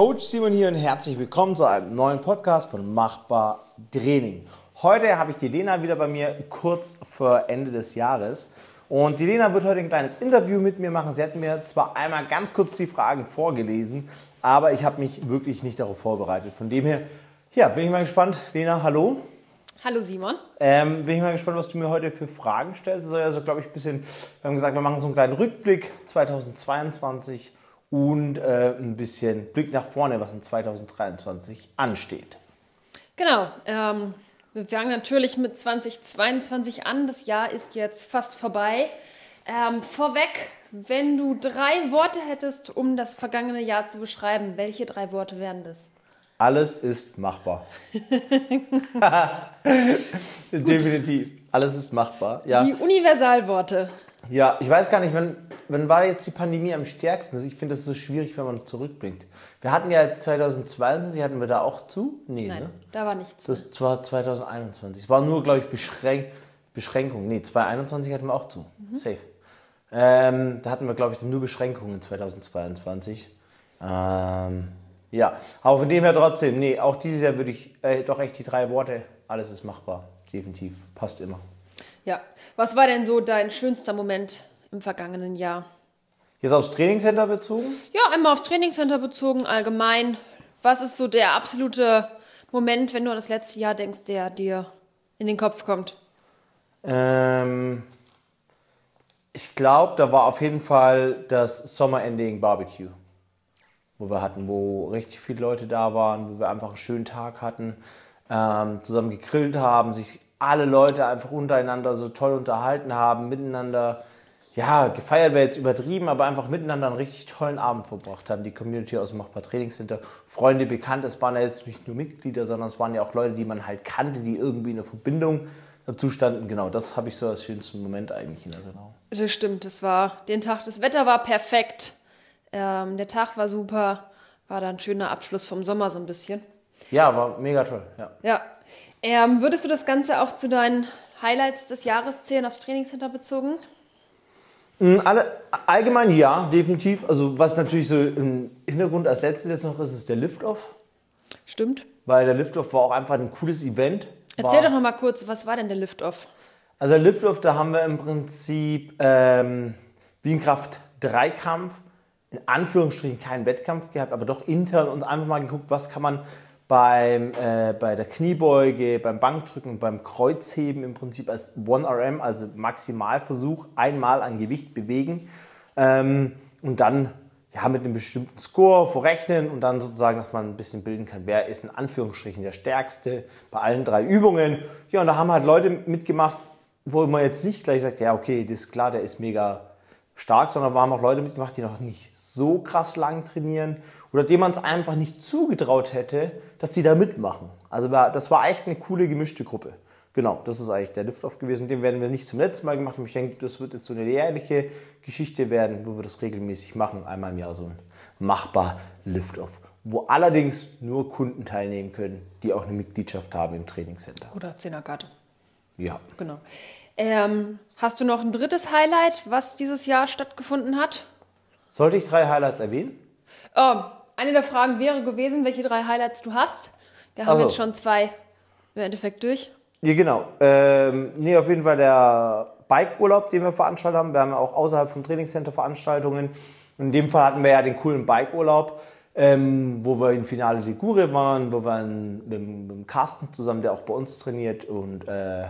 Coach Simon hier und herzlich willkommen zu einem neuen Podcast von Machbar Training. Heute habe ich die Lena wieder bei mir kurz vor Ende des Jahres. Und die Lena wird heute ein kleines Interview mit mir machen. Sie hat mir zwar einmal ganz kurz die Fragen vorgelesen, aber ich habe mich wirklich nicht darauf vorbereitet. Von dem her, ja, bin ich mal gespannt. Lena, hallo. Hallo Simon. Ähm, bin ich mal gespannt, was du mir heute für Fragen stellst. Es soll also, glaube ich, ein bisschen, wir haben gesagt, wir machen so einen kleinen Rückblick 2022 und äh, ein bisschen Blick nach vorne, was in 2023 ansteht. Genau. Ähm, wir fangen natürlich mit 2022 an. Das Jahr ist jetzt fast vorbei. Ähm, vorweg, wenn du drei Worte hättest, um das vergangene Jahr zu beschreiben, welche drei Worte wären das? Alles ist machbar. Definitiv. Alles ist machbar. Ja. Die Universalworte. Ja, ich weiß gar nicht, wann, wann war jetzt die Pandemie am stärksten? Also ich finde das so schwierig, wenn man zurückblickt. Wir hatten ja jetzt 2022, hatten wir da auch zu? Nee, Nein, ne? da war nichts. Das war 2021. Es war nur, glaube ich, Beschränk Beschränkung. Nee, 2021 hatten wir auch zu. Mhm. Safe. Ähm, da hatten wir, glaube ich, nur Beschränkungen 2022. Ähm, ja, aber von dem her trotzdem, nee, auch dieses Jahr würde ich äh, doch echt die drei Worte, alles ist machbar, definitiv, passt immer. Ja. Was war denn so dein schönster Moment im vergangenen Jahr? Jetzt aufs Trainingscenter bezogen? Ja, einmal aufs Trainingscenter bezogen, allgemein. Was ist so der absolute Moment, wenn du an das letzte Jahr denkst, der dir in den Kopf kommt? Ähm, ich glaube, da war auf jeden Fall das Sommer-Ending Barbecue, wo wir hatten, wo richtig viele Leute da waren, wo wir einfach einen schönen Tag hatten, ähm, zusammen gegrillt haben, sich alle Leute einfach untereinander so toll unterhalten haben, miteinander, ja, gefeiert wäre jetzt übertrieben, aber einfach miteinander einen richtig tollen Abend verbracht haben. Die Community aus dem Machbar Trainingscenter, Freunde, Bekannte, es waren ja jetzt nicht nur Mitglieder, sondern es waren ja auch Leute, die man halt kannte, die irgendwie eine Verbindung dazu standen. Genau, das habe ich so als schönsten Moment eigentlich in Erinnerung. Das stimmt, das war den Tag, das Wetter war perfekt, ähm, der Tag war super, war dann ein schöner Abschluss vom Sommer so ein bisschen. Ja, war mega toll, ja. Ja, ähm, würdest du das Ganze auch zu deinen Highlights des Jahres zählen, aufs Trainingscenter bezogen? Mm, alle, allgemein ja, definitiv. Also was natürlich so im Hintergrund als letztes jetzt noch ist, ist der Liftoff. Stimmt. Weil der Liftoff war auch einfach ein cooles Event. Erzähl war, doch noch mal kurz, was war denn der Liftoff? Also der Liftoff, da haben wir im Prinzip ähm, wie ein Kraft-3-Kampf, in Anführungsstrichen keinen Wettkampf gehabt, aber doch intern und einfach mal geguckt, was kann man beim, äh, bei der Kniebeuge, beim Bankdrücken, beim Kreuzheben im Prinzip als 1RM, also Maximalversuch, einmal an Gewicht bewegen ähm, und dann ja, mit einem bestimmten Score vorrechnen und dann sozusagen, dass man ein bisschen bilden kann, wer ist in Anführungsstrichen der Stärkste bei allen drei Übungen. Ja, und da haben halt Leute mitgemacht, wo man jetzt nicht gleich sagt, ja, okay, das ist klar, der ist mega stark, sondern da haben auch Leute mitgemacht, die noch nicht so krass lang trainieren oder dem man es einfach nicht zugetraut hätte, dass die da mitmachen. Also das war echt eine coole gemischte Gruppe. Genau, das ist eigentlich der Liftoff gewesen. Den werden wir nicht zum letzten Mal gemacht. Ich denke, das wird jetzt so eine jährliche Geschichte werden, wo wir das regelmäßig machen. Einmal im Jahr so ein machbar Liftoff. Wo allerdings nur Kunden teilnehmen können, die auch eine Mitgliedschaft haben im Trainingscenter. Oder Zehnerkarte. Ja. Genau. Ähm, hast du noch ein drittes Highlight, was dieses Jahr stattgefunden hat? Sollte ich drei Highlights erwähnen? Oh, eine der Fragen wäre gewesen, welche drei Highlights du hast. Wir haben also. jetzt schon zwei im Endeffekt durch. Ja, genau. Ähm, nee, auf jeden Fall der Bikeurlaub, den wir veranstaltet haben. Wir haben ja auch außerhalb vom Trainingscenter Veranstaltungen. in dem Fall hatten wir ja den coolen Bikeurlaub, ähm, wo wir in Finale Ligure waren, wo wir mit, mit Carsten zusammen, der auch bei uns trainiert und äh,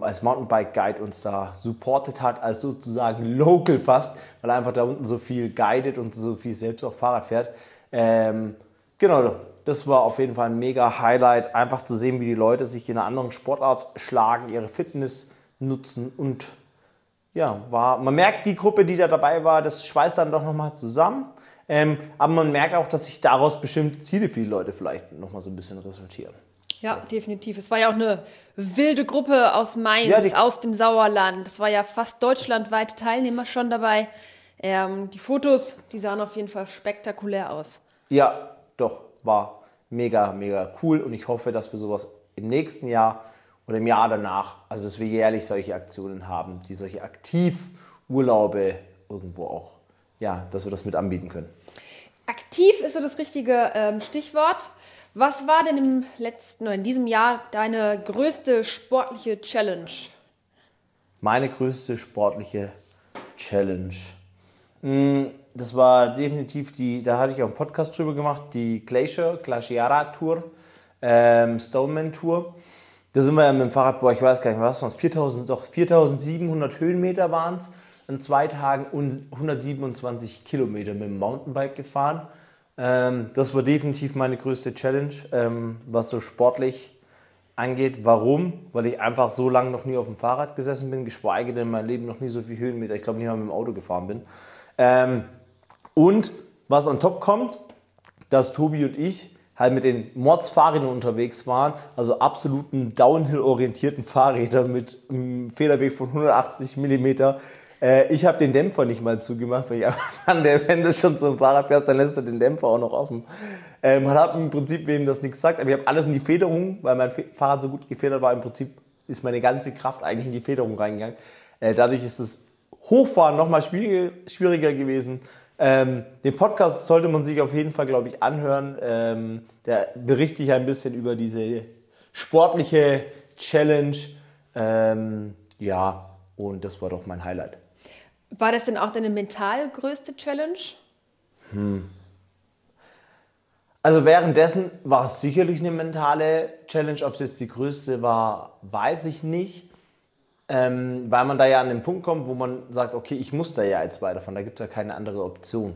als Mountainbike Guide uns da supportet hat, als sozusagen local fast, weil er einfach da unten so viel guidet und so viel selbst auch Fahrrad fährt. Ähm, genau, das war auf jeden Fall ein mega Highlight, einfach zu sehen, wie die Leute sich in einer anderen Sportart schlagen, ihre Fitness nutzen und ja, war, man merkt die Gruppe, die da dabei war, das schweißt dann doch nochmal zusammen. Ähm, aber man merkt auch, dass sich daraus bestimmte Ziele für die Leute vielleicht nochmal so ein bisschen resultieren. Ja, definitiv. Es war ja auch eine wilde Gruppe aus Mainz, ja, aus dem Sauerland. Es war ja fast deutschlandweite Teilnehmer schon dabei. Ähm, die Fotos, die sahen auf jeden Fall spektakulär aus. Ja, doch, war mega, mega cool und ich hoffe, dass wir sowas im nächsten Jahr oder im Jahr danach, also dass wir jährlich solche Aktionen haben, die solche Aktivurlaube irgendwo auch, ja, dass wir das mit anbieten können. Aktiv ist so das richtige ähm, Stichwort. Was war denn im letzten oder in diesem Jahr deine größte sportliche Challenge? Meine größte sportliche Challenge. Mm, Das war definitiv die, da hatte ich auch einen Podcast drüber gemacht, die Glacier, Glaciara Tour, ähm, Stoneman Tour. Da sind wir ja mit dem Fahrrad, boah, ich weiß gar nicht, was waren es, 4000, doch 4700 Höhenmeter waren es in zwei Tagen und 127 Kilometer mit dem Mountainbike gefahren. Ähm, das war definitiv meine größte Challenge, ähm, was so sportlich angeht. Warum? Weil ich einfach so lange noch nie auf dem Fahrrad gesessen bin, geschweige denn in meinem Leben noch nie so viel Höhenmeter, ich glaube nicht mal mit dem Auto gefahren bin. Ähm, und was on top kommt, dass Tobi und ich halt mit den Mordsfahrrädern unterwegs waren, also absoluten Downhill-orientierten Fahrrädern mit einem Federweg von 180 mm. Äh, ich habe den Dämpfer nicht mal zugemacht, weil ich einfach fand, wenn du schon zum Fahrrad fährst, dann lässt du den Dämpfer auch noch offen. Ähm, man hat im Prinzip wem das nichts gesagt, aber ich habe alles in die Federung, weil mein Fahrrad so gut gefedert war. Im Prinzip ist meine ganze Kraft eigentlich in die Federung reingegangen. Äh, dadurch ist das Hochfahren nochmal schwieriger, schwieriger gewesen. Ähm, den Podcast sollte man sich auf jeden Fall, glaube ich, anhören. Ähm, da berichte ich ein bisschen über diese sportliche Challenge. Ähm, ja, und das war doch mein Highlight. War das denn auch deine mental größte Challenge? Also währenddessen war es sicherlich eine mentale Challenge. Ob es jetzt die größte war, weiß ich nicht. Ähm, weil man da ja an den Punkt kommt, wo man sagt, okay, ich muss da ja jetzt weiterfahren. Da gibt es ja keine andere Option.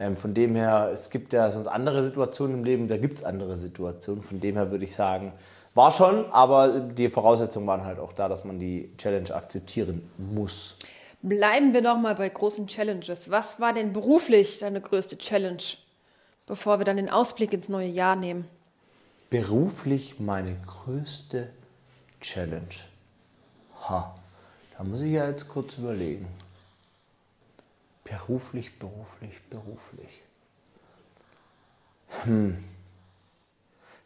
Ähm, von dem her, es gibt ja sonst andere Situationen im Leben, da gibt es andere Situationen. Von dem her würde ich sagen, war schon, aber die Voraussetzungen waren halt auch da, dass man die Challenge akzeptieren muss. Bleiben wir noch mal bei großen Challenges. Was war denn beruflich deine größte Challenge, bevor wir dann den Ausblick ins neue Jahr nehmen? Beruflich meine größte Challenge. Ha, da muss ich ja jetzt kurz überlegen. Beruflich, beruflich, beruflich. Hm.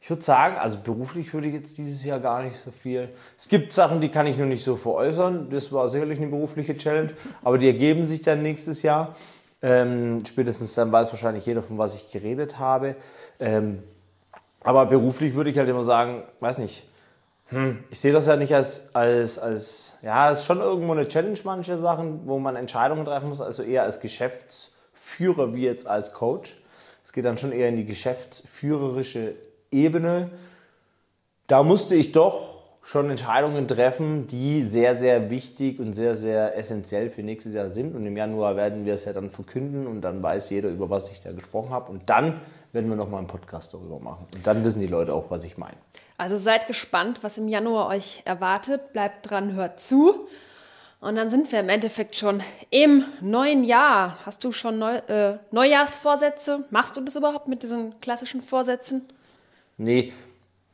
Ich würde sagen, also beruflich würde ich jetzt dieses Jahr gar nicht so viel. Es gibt Sachen, die kann ich noch nicht so veräußern. Das war sicherlich eine berufliche Challenge, aber die ergeben sich dann nächstes Jahr. Ähm, spätestens dann weiß wahrscheinlich jeder, von was ich geredet habe. Ähm, aber beruflich würde ich halt immer sagen, weiß nicht, hm, ich sehe das ja nicht als, als, als, ja, es ist schon irgendwo eine Challenge, manche Sachen, wo man Entscheidungen treffen muss, also eher als Geschäftsführer wie jetzt als Coach. Es geht dann schon eher in die geschäftsführerische Ebene. Da musste ich doch schon Entscheidungen treffen, die sehr, sehr wichtig und sehr, sehr essentiell für nächstes Jahr sind. Und im Januar werden wir es ja dann verkünden und dann weiß jeder, über was ich da gesprochen habe. Und dann werden wir nochmal einen Podcast darüber machen. Und dann wissen die Leute auch, was ich meine. Also seid gespannt, was im Januar euch erwartet. Bleibt dran, hört zu. Und dann sind wir im Endeffekt schon im neuen Jahr. Hast du schon Neu äh, Neujahrsvorsätze? Machst du das überhaupt mit diesen klassischen Vorsätzen? Nee,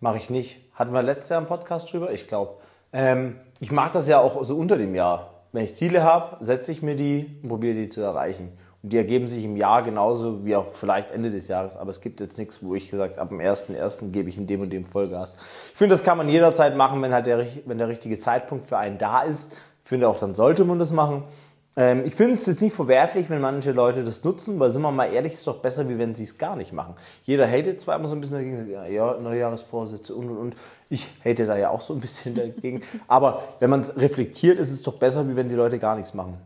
mache ich nicht. Hatten wir letztes Jahr einen Podcast drüber? Ich glaube. Ähm, ich mache das ja auch so unter dem Jahr. Wenn ich Ziele habe, setze ich mir die und probiere die zu erreichen. Die ergeben sich im Jahr genauso wie auch vielleicht Ende des Jahres. Aber es gibt jetzt nichts, wo ich gesagt ab dem 1.1. gebe ich in dem und dem Vollgas. Ich finde, das kann man jederzeit machen, wenn halt der, wenn der richtige Zeitpunkt für einen da ist. Ich finde auch, dann sollte man das machen. Ähm, ich finde es jetzt nicht verwerflich, wenn manche Leute das nutzen, weil sind wir mal ehrlich, ist doch besser, wie wenn sie es gar nicht machen. Jeder hatet zwar immer so ein bisschen dagegen, ja, ja Neujahresvorsätze und und und. Ich hate da ja auch so ein bisschen dagegen. Aber wenn man es reflektiert, ist es doch besser, wie wenn die Leute gar nichts machen.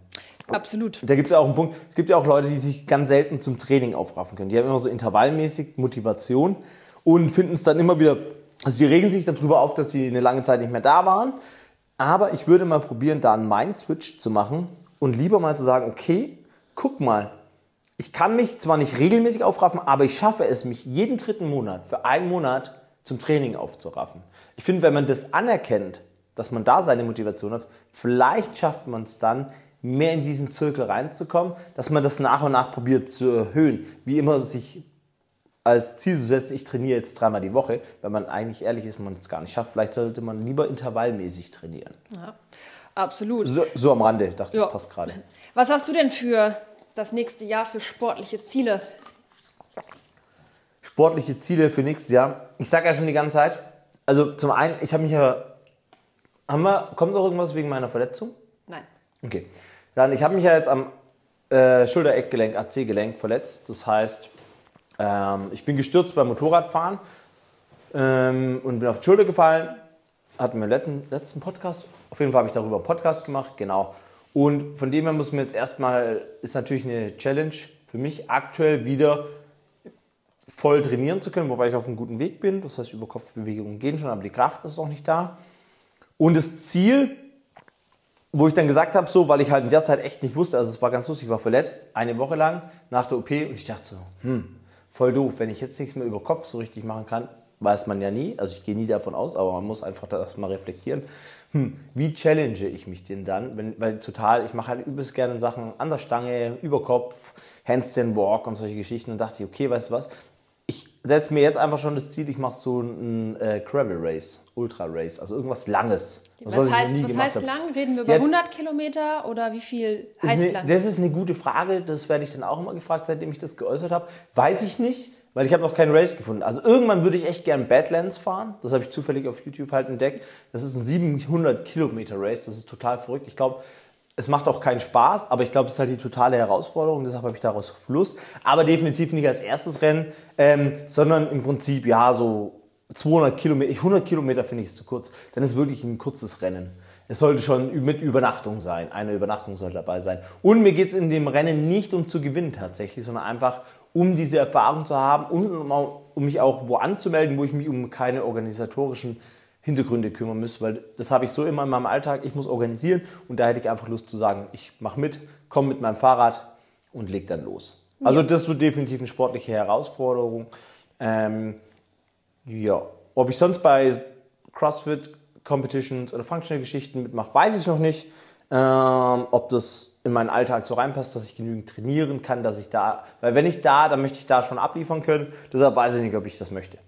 Absolut. Da gibt es auch einen Punkt, es gibt ja auch Leute, die sich ganz selten zum Training aufraffen können. Die haben immer so intervallmäßig Motivation und finden es dann immer wieder, also die regen sich darüber auf, dass sie eine lange Zeit nicht mehr da waren. Aber ich würde mal probieren, da einen Mind-Switch zu machen und lieber mal zu sagen, okay, guck mal, ich kann mich zwar nicht regelmäßig aufraffen, aber ich schaffe es, mich jeden dritten Monat für einen Monat zum Training aufzuraffen. Ich finde, wenn man das anerkennt, dass man da seine Motivation hat, vielleicht schafft man es dann, mehr in diesen Zirkel reinzukommen, dass man das nach und nach probiert zu erhöhen. Wie immer sich als Ziel zu setzen, ich trainiere jetzt dreimal die Woche, wenn man eigentlich ehrlich ist, man es gar nicht schafft. Vielleicht sollte man lieber intervallmäßig trainieren. Ja, absolut. So, so am Rande, dachte ich, Ja. das passt gerade. Was hast du denn für das nächste Jahr für sportliche Ziele? Sportliche Ziele für nächstes Jahr. Ich sage ja schon die ganze Zeit, also zum einen, ich habe mich ja, haben wir, kommt noch irgendwas wegen meiner Verletzung? Okay. Dann, ich habe mich ja jetzt am äh, Schulter-Eckgelenk, AC-Gelenk verletzt. Das heißt, Ähm, ich bin gestürzt beim Motorradfahren ähm, und bin auf die Schulter gefallen. Hatten wir im letzten, letzten Podcast. Auf jeden Fall habe ich darüber einen Podcast gemacht, genau. Und von dem her muss mir jetzt erstmal, ist natürlich eine Challenge für mich aktuell wieder voll trainieren zu können, wobei ich auf einem guten Weg bin. Das heißt, Überkopfbewegungen gehen schon, aber die Kraft ist auch nicht da. Und das Ziel, wo ich dann gesagt habe, so, weil ich halt in der Zeit echt nicht wusste, also es war ganz lustig, ich war verletzt, eine Woche lang nach der OP und ich dachte so, hm, voll doof, wenn ich jetzt nichts mehr über Kopf so richtig machen kann, weiß man ja nie, also ich gehe nie davon aus, aber man muss einfach das mal reflektieren. Hm, wie challenge ich mich denn dann? Wenn, weil total, ich mache halt übelst gerne Sachen an der Stange, über Kopf, Handstand Walk und solche Geschichten und dachte ich, okay, weißt du was, ich setze mir jetzt einfach schon das Ziel, ich mache so ein äh, Gravel Race, Ultra Race, also irgendwas Langes. Was, was heißt, was heißt lang? Reden wir über ja, 100 Kilometer oder wie viel heißt eine, lang? Das ist eine gute Frage, das werde ich dann auch immer gefragt, seitdem ich das geäußert habe. Weiß ich nicht, weil ich habe noch keinen Race gefunden. Also irgendwann würde ich echt gern Badlands fahren, das habe ich zufällig auf YouTube halt entdeckt. Das ist ein 700 Kilometer Race, das ist total verrückt. Ich glaube, es macht auch keinen Spaß, aber ich glaube, es ist halt die totale Herausforderung, deshalb habe ich daraus Lust. Aber definitiv nicht als erstes Rennen, ähm, sondern im Prinzip, ja, so 200 Kilometer, 100 Kilometer finde ich es zu kurz. Dann ist wirklich ein kurzes Rennen. Es sollte schon mit Übernachtung sein. Eine Übernachtung sollte dabei sein. Und mir geht es in dem Rennen nicht um zu gewinnen tatsächlich, sondern einfach um diese Erfahrung zu haben und um, um mich auch wo anzumelden, wo ich mich um keine organisatorischen Hintergründe kümmern muss, weil das habe ich so immer in meinem Alltag. Ich muss organisieren und da hätte ich einfach Lust zu sagen, ich mache mit, komme mit meinem Fahrrad und leg dann los. Also ja. das wird definitiv eine sportliche Herausforderung. Ähm, ja, ob ich sonst bei CrossFit Competitions oder Functional Geschichten mitmache, weiß ich noch nicht. Ähm, ob das in meinen Alltag so reinpasst, dass ich genügend trainieren kann, dass ich da, weil wenn ich da, dann möchte ich da schon abliefern können. Deshalb weiß ich nicht, ob ich das möchte.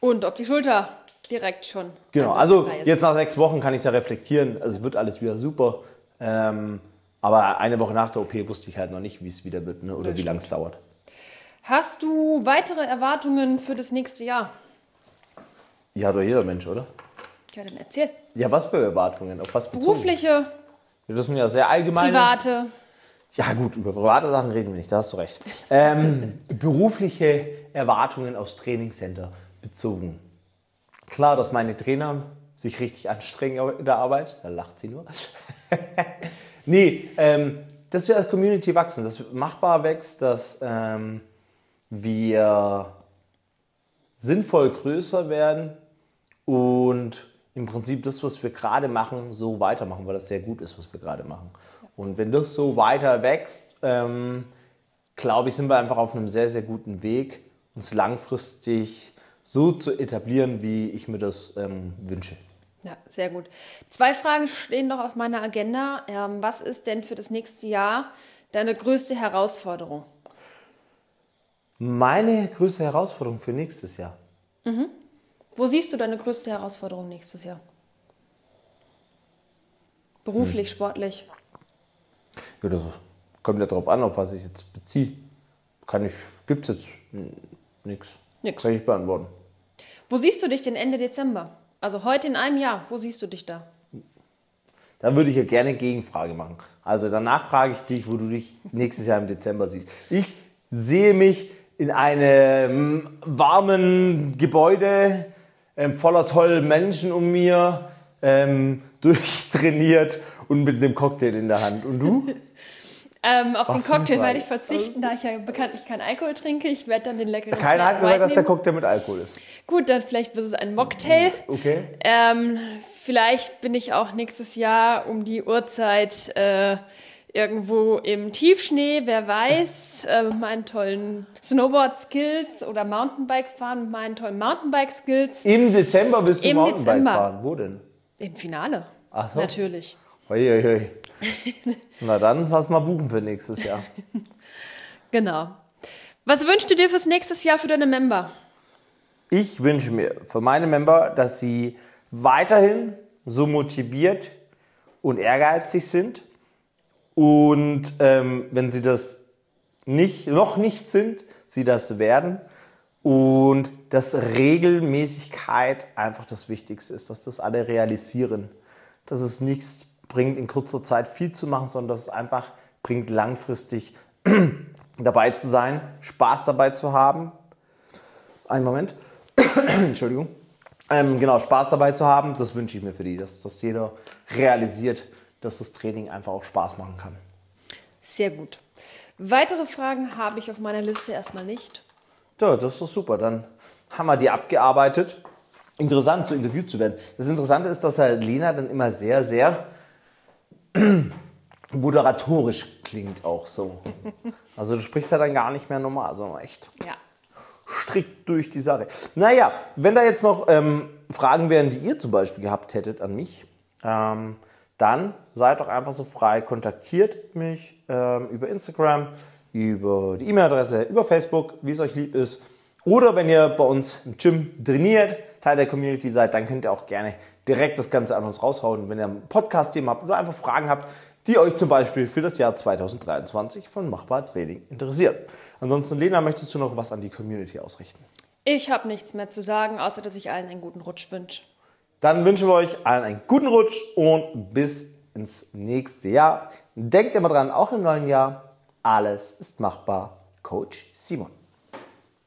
Und ob die Schulter direkt schon. Genau, also jetzt nach sechs Wochen kann ich es ja reflektieren. Also wird alles wieder super. Ähm, aber eine Woche nach der OP wusste ich halt noch nicht, wie es wieder wird ne, oder das wie lange es dauert. Hast du weitere Erwartungen für das nächste Jahr? Ja, doch jeder Mensch, oder? Ja, dann erzähl. Ja, was für Erwartungen? Auf was bezogen? Berufliche. Das sind ja sehr allgemeine. Private. Ja, gut, über private Sachen reden wir nicht, da hast du recht. Ähm, berufliche Erwartungen aufs Trainingscenter bezogen. Klar, dass meine Trainer sich richtig anstrengen in der Arbeit, da lacht sie nur. nee, ähm, dass wir als Community wachsen, dass machbar wächst, dass ähm, wir sinnvoll größer werden und im Prinzip das, was wir gerade machen, so weitermachen, weil das sehr gut ist, was wir gerade machen. Und wenn das so weiter wächst, ähm, glaube ich, sind wir einfach auf einem sehr, sehr guten Weg, uns langfristig so zu etablieren, wie ich mir das ähm, wünsche. Ja, sehr gut. Zwei Fragen stehen noch auf meiner Agenda. Ähm, was ist denn für das nächste Jahr deine größte Herausforderung? Meine größte Herausforderung für nächstes Jahr. Mhm. Wo siehst du deine größte Herausforderung nächstes Jahr? Beruflich, hm. sportlich? Ja, das kommt ja darauf an, auf was ich jetzt beziehe. Kann ich, gibt es jetzt nichts. Nix. Kann ich beantworten. Wo siehst du dich denn Ende Dezember? Also heute in einem Jahr, wo siehst du dich da? Da würde ich ja gerne eine Gegenfrage machen. Also danach frage ich dich, wo du dich nächstes Jahr im Dezember siehst. Ich sehe mich in einem warmen Gebäude ähm, voller tollen Menschen um mir, ähm, durchtrainiert und mit einem Cocktail in der Hand. Und du? Ähm, auf Was den Cocktail werde ich verzichten, da ich ja bekanntlich keinen Alkohol trinke. Ich werde dann den leckeren Keiner hat gesagt, dass der Cocktail mit Alkohol ist. Gut, dann vielleicht wird es ein Mocktail. Okay. Ähm, vielleicht bin ich auch nächstes Jahr um die Uhrzeit äh, irgendwo im Tiefschnee, wer weiß, äh, mit meinen tollen Snowboard-Skills oder Mountainbike-Fahren mit meinen tollen Mountainbike-Skills. Im Dezember bist du Im Mountainbike Dezember. fahren. Wo denn? Im Finale. Ach so. Natürlich. Hoi. Na dann, lass mal buchen für nächstes Jahr. genau. Was wünschst du dir fürs nächste Jahr für deine Member? Ich wünsche mir für meine Member, dass sie weiterhin so motiviert und ehrgeizig sind. Und ähm, wenn sie das nicht, noch nicht sind, sie das werden. Und dass Regelmäßigkeit einfach das Wichtigste ist, dass das alle realisieren. Dass es nichts bringt, in kurzer Zeit viel zu machen, sondern dass es einfach bringt, langfristig dabei zu sein, Spaß dabei zu haben, einen Moment. Entschuldigung. Ähm, genau, Spaß dabei zu haben, das wünsche ich mir für die, dass, dass jeder realisiert, dass das Training einfach auch Spaß machen kann. Sehr gut. Weitere Fragen habe ich auf meiner Liste erstmal nicht. Ja, das ist doch super. Dann haben wir die abgearbeitet. Interessant, so interviewt zu werden. Das Interessante ist, dass halt Lena dann immer sehr, sehr moderatorisch klingt auch so. Also du sprichst ja dann gar nicht mehr normal, sondern echt Ja. strikt durch die Sache. Naja, wenn da jetzt noch ähm, Fragen wären, die ihr zum Beispiel gehabt hättet an mich, ähm, dann seid doch einfach so frei, kontaktiert mich ähm, über Instagram, über die E-Mail-Adresse, über Facebook, wie es euch lieb ist. Oder wenn ihr bei uns im Gym trainiert, Teil der Community seid, dann könnt ihr auch gerne direkt das Ganze an uns raushauen. Wenn ihr ein Podcast-Thema habt oder einfach Fragen habt, die euch zum Beispiel für das Jahr 2023 von Machbar Training interessieren. Ansonsten, Lena, möchtest du noch was an die Community ausrichten? Ich habe nichts mehr zu sagen, außer dass ich allen einen guten Rutsch wünsche. Dann wünschen wir euch allen einen guten Rutsch und bis ins nächste Jahr. Denkt immer dran, auch im neuen Jahr, alles ist machbar. Coach Simon.